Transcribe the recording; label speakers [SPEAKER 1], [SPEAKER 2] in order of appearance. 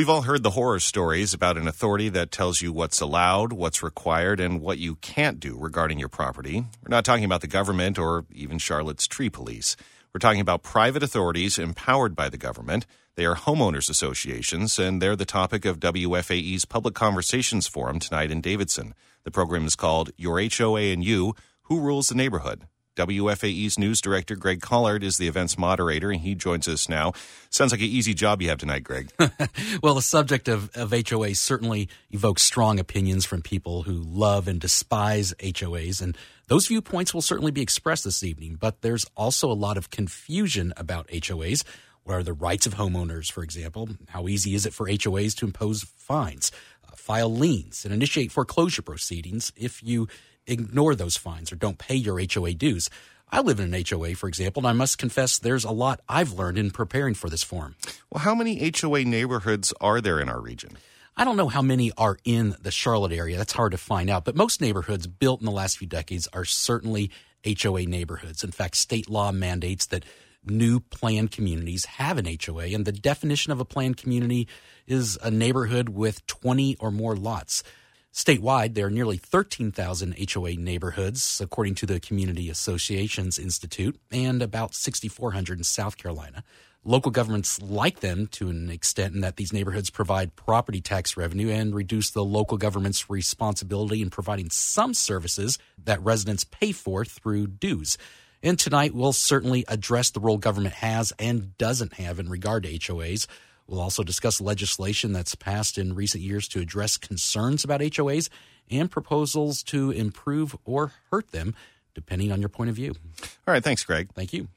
[SPEAKER 1] We've all heard the horror stories about an authority that tells you what's allowed, what's required, and what you can't do regarding your property. We're not talking about the government or even Charlotte's tree police. We're talking about private authorities empowered by the government. They are homeowners associations, and they're the topic of WFAE's Public Conversations Forum tonight in Davidson. The program is called Your HOA and You Who Rules the Neighborhood? WFAE's news director Greg Collard is the event's moderator, and he joins us now. Sounds like an easy job you have tonight, Greg.
[SPEAKER 2] well, the subject of, of HOA certainly evokes strong opinions from people who love and despise HOAs, and those viewpoints will certainly be expressed this evening. But there's also a lot of confusion about HOAs. What are the rights of homeowners, for example? How easy is it for HOAs to impose fines, uh, file liens, and initiate foreclosure proceedings if you ignore those fines or don't pay your HOA dues. I live in an HOA, for example, and I must confess there's a lot I've learned in preparing for this forum.
[SPEAKER 1] Well, how many HOA neighborhoods are there in our region?
[SPEAKER 2] I don't know how many are in the Charlotte area. That's hard to find out. But most neighborhoods built in the last few decades are certainly HOA neighborhoods. In fact, state law mandates that new planned communities have an HOA. And the definition of a planned community is a neighborhood with 20 or more lots. Statewide, there are nearly 13,000 HOA neighborhoods, according to the Community Associations Institute, and about 6,400 in South Carolina. Local governments like them to an extent in that these neighborhoods provide property tax revenue and reduce the local government's responsibility in providing some services that residents pay for through dues. And tonight, we'll certainly address the role government has and doesn't have in regard to HOAs. We'll also discuss legislation that's passed in recent years to address concerns about HOAs and proposals to improve or hurt them, depending on your point of view.
[SPEAKER 1] All right. Thanks, Greg.
[SPEAKER 2] Thank you.